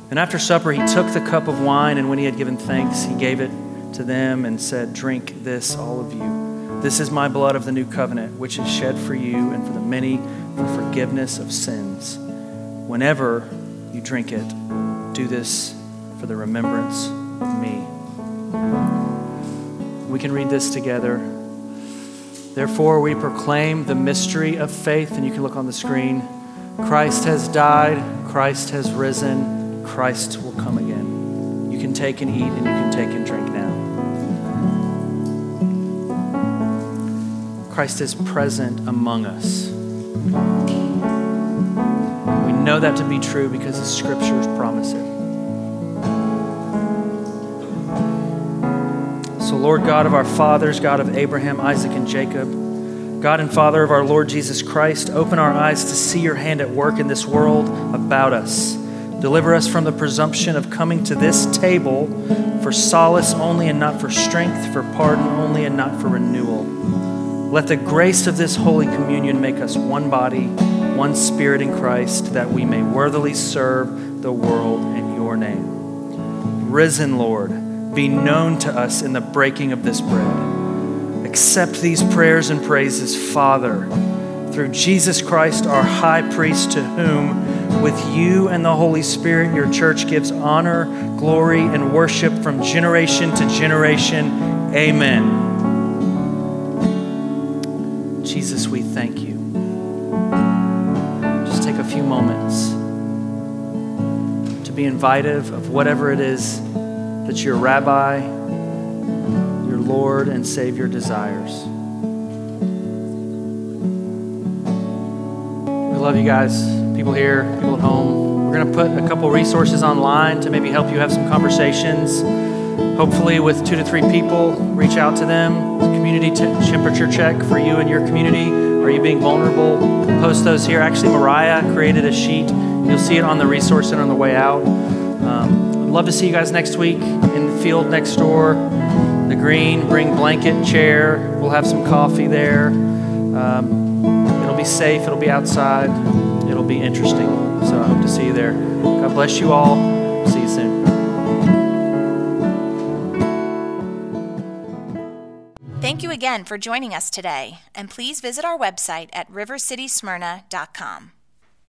And after supper, he took the cup of wine, and when he had given thanks, he gave it to them and said, Drink this, all of you. This is my blood of the new covenant, which is shed for you and for the many for forgiveness of sins. Whenever you drink it, do this for the remembrance of me. We can read this together. Therefore, we proclaim the mystery of faith, and you can look on the screen. Christ has died, Christ has risen, Christ will come again. You can take and eat, and you can take and drink now. Christ is present among us. We know that to be true because the scriptures promise it. Lord God of our fathers, God of Abraham, Isaac, and Jacob, God and Father of our Lord Jesus Christ, open our eyes to see your hand at work in this world about us. Deliver us from the presumption of coming to this table for solace only and not for strength, for pardon only and not for renewal. Let the grace of this Holy Communion make us one body, one spirit in Christ, that we may worthily serve the world in your name. Risen Lord, be known to us in the breaking of this bread. Accept these prayers and praises, Father, through Jesus Christ, our high priest, to whom, with you and the Holy Spirit, your church gives honor, glory, and worship from generation to generation. Amen. Jesus, we thank you. Just take a few moments to be invitive of whatever it is that your rabbi, your Lord and Savior desires. We love you guys, people here, people at home. We're going to put a couple resources online to maybe help you have some conversations. Hopefully, with two to three people, reach out to them. Community t- temperature check for you and your community. Are you being vulnerable? Post those here. Actually, Mariah created a sheet. You'll see it on the resource center on the way out. Um, love to see you guys next week in the field next door. The green, bring blanket, chair. We'll have some coffee there. Um, it'll be safe, it'll be outside. It'll be interesting. So I hope to see you there. God bless you all. See you soon. Thank you again for joining us today, and please visit our website at rivercitysmyrna.com.